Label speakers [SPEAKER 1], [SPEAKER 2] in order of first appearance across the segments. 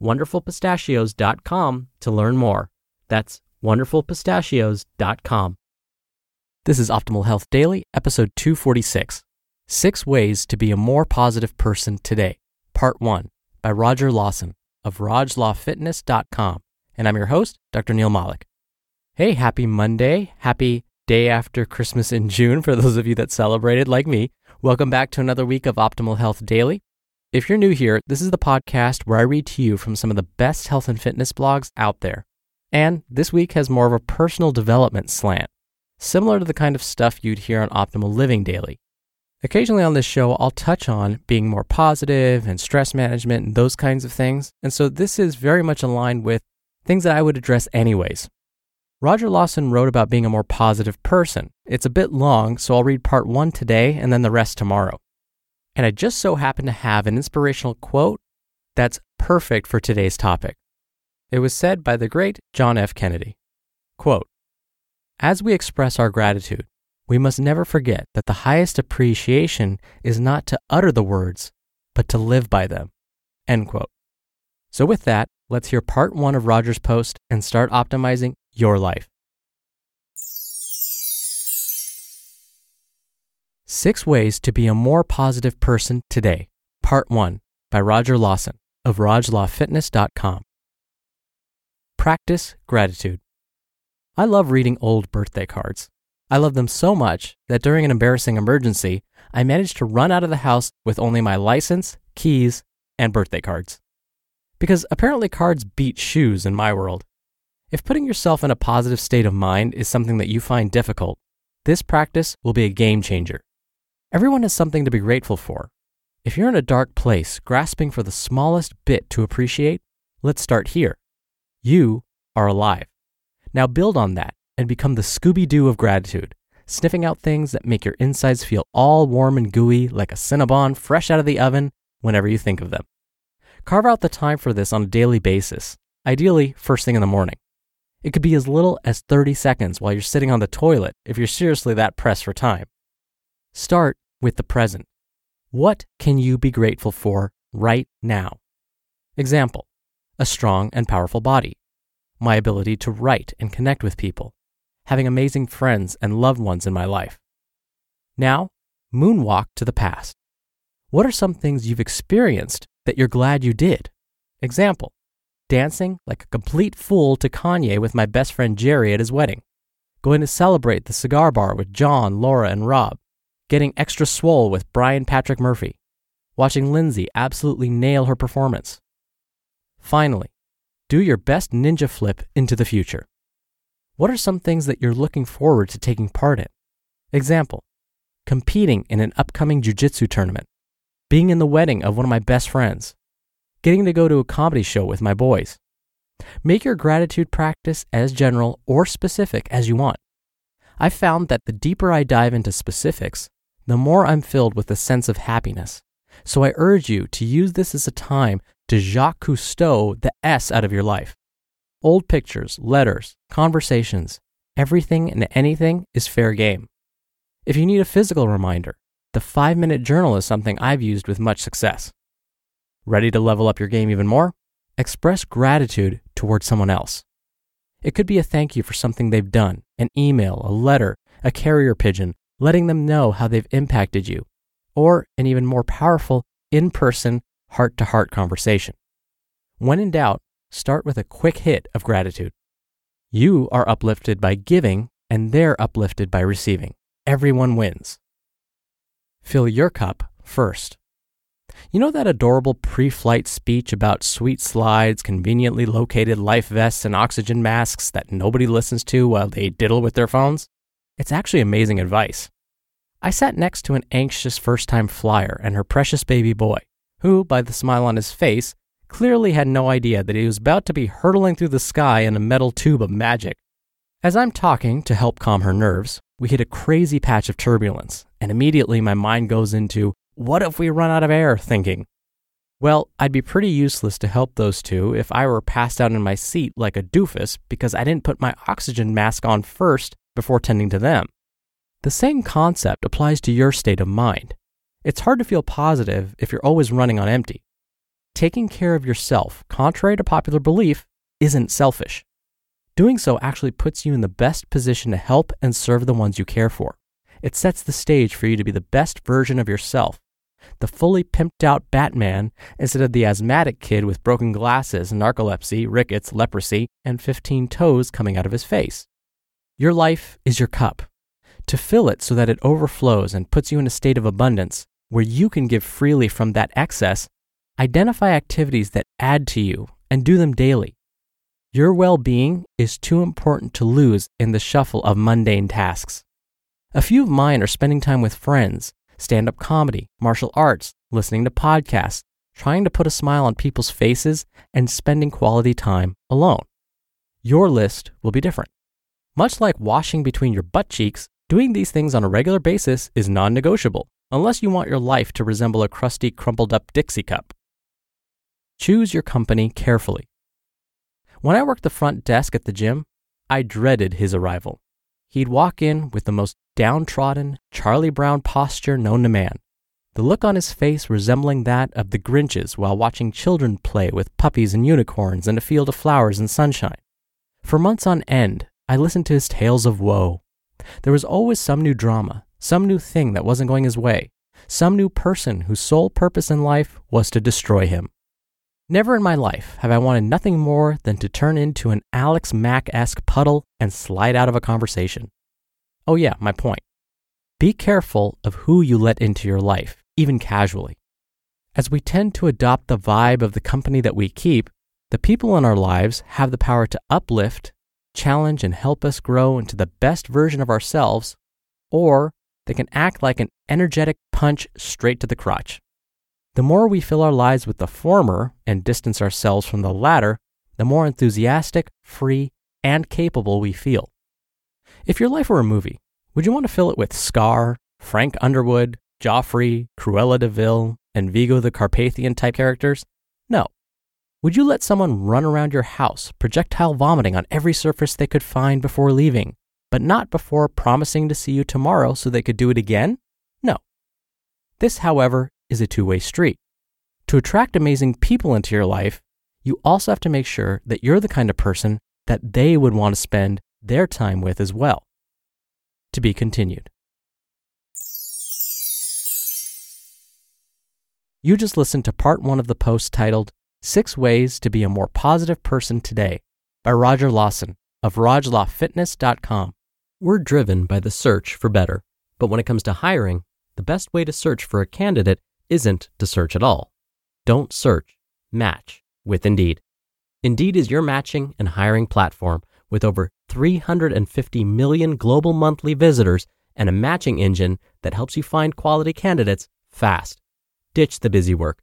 [SPEAKER 1] wonderfulpistachios.com to learn more. That's wonderfulpistachios.com. This is Optimal Health Daily, episode 246 Six Ways to Be a More Positive Person Today, Part 1 by Roger Lawson of RogLawFitness.com. And I'm your host, Dr. Neal Malik. Hey, happy Monday. Happy day after Christmas in June for those of you that celebrated, like me. Welcome back to another week of Optimal Health Daily. If you're new here, this is the podcast where I read to you from some of the best health and fitness blogs out there. And this week has more of a personal development slant, similar to the kind of stuff you'd hear on Optimal Living Daily. Occasionally on this show, I'll touch on being more positive and stress management and those kinds of things. And so this is very much aligned with things that I would address anyways. Roger Lawson wrote about being a more positive person. It's a bit long, so I'll read part one today and then the rest tomorrow. And I just so happen to have an inspirational quote that's perfect for today's topic. It was said by the great John F. Kennedy. Quote, As we express our gratitude, we must never forget that the highest appreciation is not to utter the words, but to live by them. End quote. So with that, let's hear part one of Roger's post and start optimizing your life. Six Ways to Be a More Positive Person Today, Part 1 by Roger Lawson of RogLawFitness.com. Practice gratitude. I love reading old birthday cards. I love them so much that during an embarrassing emergency, I managed to run out of the house with only my license, keys, and birthday cards. Because apparently cards beat shoes in my world. If putting yourself in a positive state of mind is something that you find difficult, this practice will be a game changer. Everyone has something to be grateful for. If you're in a dark place, grasping for the smallest bit to appreciate, let's start here. You are alive. Now build on that and become the Scooby Doo of gratitude, sniffing out things that make your insides feel all warm and gooey like a Cinnabon fresh out of the oven whenever you think of them. Carve out the time for this on a daily basis, ideally first thing in the morning. It could be as little as 30 seconds while you're sitting on the toilet if you're seriously that pressed for time. Start with the present. What can you be grateful for right now? Example A strong and powerful body, my ability to write and connect with people, having amazing friends and loved ones in my life. Now, moonwalk to the past. What are some things you've experienced that you're glad you did? Example Dancing like a complete fool to Kanye with my best friend Jerry at his wedding. Going to celebrate the cigar bar with John, Laura, and Rob getting extra swole with Brian Patrick Murphy, watching Lindsay absolutely nail her performance. Finally, do your best ninja flip into the future. What are some things that you're looking forward to taking part in? Example, competing in an upcoming jujitsu tournament, being in the wedding of one of my best friends, getting to go to a comedy show with my boys. Make your gratitude practice as general or specific as you want. I've found that the deeper I dive into specifics, the more I'm filled with a sense of happiness. So I urge you to use this as a time to Jacques Cousteau the S out of your life. Old pictures, letters, conversations, everything and anything is fair game. If you need a physical reminder, the five minute journal is something I've used with much success. Ready to level up your game even more? Express gratitude towards someone else. It could be a thank you for something they've done, an email, a letter, a carrier pigeon, letting them know how they've impacted you, or an even more powerful in person, heart to heart conversation. When in doubt, start with a quick hit of gratitude. You are uplifted by giving, and they're uplifted by receiving. Everyone wins. Fill your cup first. You know that adorable pre flight speech about sweet slides, conveniently located life vests, and oxygen masks that nobody listens to while they diddle with their phones? It's actually amazing advice. I sat next to an anxious first time flyer and her precious baby boy, who, by the smile on his face, clearly had no idea that he was about to be hurtling through the sky in a metal tube of magic. As I'm talking to help calm her nerves, we hit a crazy patch of turbulence, and immediately my mind goes into what if we run out of air thinking? Well, I'd be pretty useless to help those two if I were passed out in my seat like a doofus because I didn't put my oxygen mask on first before tending to them. The same concept applies to your state of mind. It's hard to feel positive if you're always running on empty. Taking care of yourself, contrary to popular belief, isn't selfish. Doing so actually puts you in the best position to help and serve the ones you care for. It sets the stage for you to be the best version of yourself the fully pimped out Batman instead of the asthmatic kid with broken glasses, narcolepsy, rickets, leprosy, and 15 toes coming out of his face. Your life is your cup. To fill it so that it overflows and puts you in a state of abundance where you can give freely from that excess, identify activities that add to you and do them daily. Your well being is too important to lose in the shuffle of mundane tasks. A few of mine are spending time with friends, stand up comedy, martial arts, listening to podcasts, trying to put a smile on people's faces, and spending quality time alone. Your list will be different. Much like washing between your butt cheeks, doing these things on a regular basis is non negotiable, unless you want your life to resemble a crusty, crumpled up Dixie cup. Choose your company carefully. When I worked the front desk at the gym, I dreaded his arrival. He'd walk in with the most downtrodden, Charlie Brown posture known to man, the look on his face resembling that of the Grinches while watching children play with puppies and unicorns in a field of flowers and sunshine. For months on end, I listened to his tales of woe. There was always some new drama, some new thing that wasn't going his way, some new person whose sole purpose in life was to destroy him. Never in my life have I wanted nothing more than to turn into an Alex Mack esque puddle and slide out of a conversation. Oh, yeah, my point. Be careful of who you let into your life, even casually. As we tend to adopt the vibe of the company that we keep, the people in our lives have the power to uplift, challenge, and help us grow into the best version of ourselves, or they can act like an energetic punch straight to the crotch. The more we fill our lives with the former and distance ourselves from the latter, the more enthusiastic, free, and capable we feel. If your life were a movie, would you want to fill it with Scar, Frank Underwood, Joffrey, Cruella de Vil, and Vigo the Carpathian type characters? Would you let someone run around your house, projectile vomiting on every surface they could find before leaving, but not before promising to see you tomorrow so they could do it again? No. This, however, is a two way street. To attract amazing people into your life, you also have to make sure that you're the kind of person that they would want to spend their time with as well. To be continued. You just listened to part one of the post titled Six Ways to Be a More Positive Person Today by Roger Lawson of RogLawFitness.com. We're driven by the search for better, but when it comes to hiring, the best way to search for a candidate isn't to search at all. Don't search, match with Indeed. Indeed is your matching and hiring platform with over 350 million global monthly visitors and a matching engine that helps you find quality candidates fast. Ditch the busy work.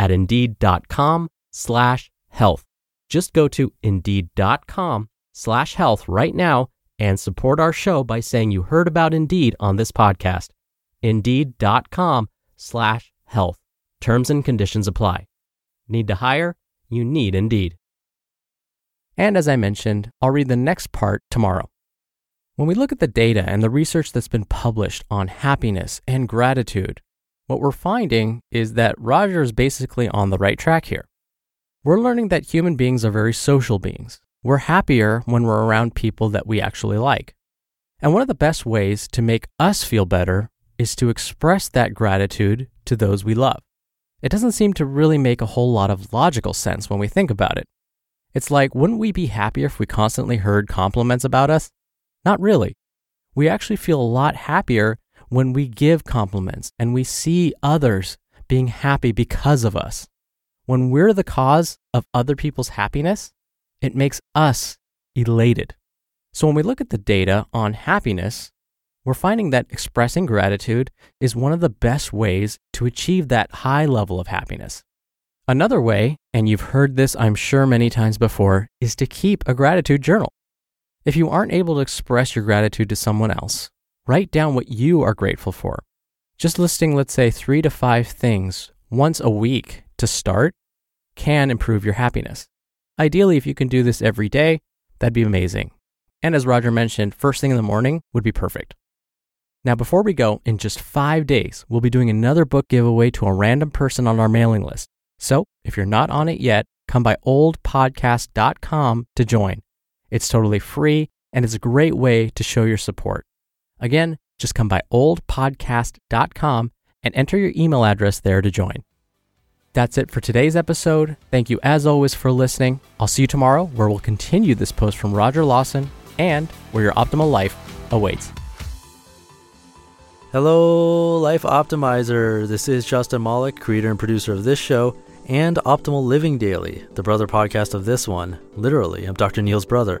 [SPEAKER 1] at indeed.com slash health. Just go to indeed.com slash health right now and support our show by saying you heard about Indeed on this podcast. Indeed.com slash health. Terms and conditions apply. Need to hire? You need Indeed. And as I mentioned, I'll read the next part tomorrow. When we look at the data and the research that's been published on happiness and gratitude, what we're finding is that Roger is basically on the right track here. We're learning that human beings are very social beings. We're happier when we're around people that we actually like. And one of the best ways to make us feel better is to express that gratitude to those we love. It doesn't seem to really make a whole lot of logical sense when we think about it. It's like, wouldn't we be happier if we constantly heard compliments about us? Not really. We actually feel a lot happier when we give compliments and we see others being happy because of us. When we're the cause of other people's happiness, it makes us elated. So when we look at the data on happiness, we're finding that expressing gratitude is one of the best ways to achieve that high level of happiness. Another way, and you've heard this I'm sure many times before, is to keep a gratitude journal. If you aren't able to express your gratitude to someone else, write down what you are grateful for. Just listing, let's say, three to five things once a week to start can improve your happiness. Ideally, if you can do this every day, that'd be amazing. And as Roger mentioned, first thing in the morning would be perfect. Now, before we go, in just five days, we'll be doing another book giveaway to a random person on our mailing list. So if you're not on it yet, come by oldpodcast.com to join. It's totally free and it's a great way to show your support. Again, just come by oldpodcast.com and enter your email address there to join. That's it for today's episode. Thank you as always for listening. I'll see you tomorrow where we'll continue this post from Roger Lawson and where your optimal life awaits.
[SPEAKER 2] Hello, Life Optimizer. This is Justin Malik, creator and producer of this show and Optimal Living Daily, the brother podcast of this one. Literally, I'm Dr. Neal's brother.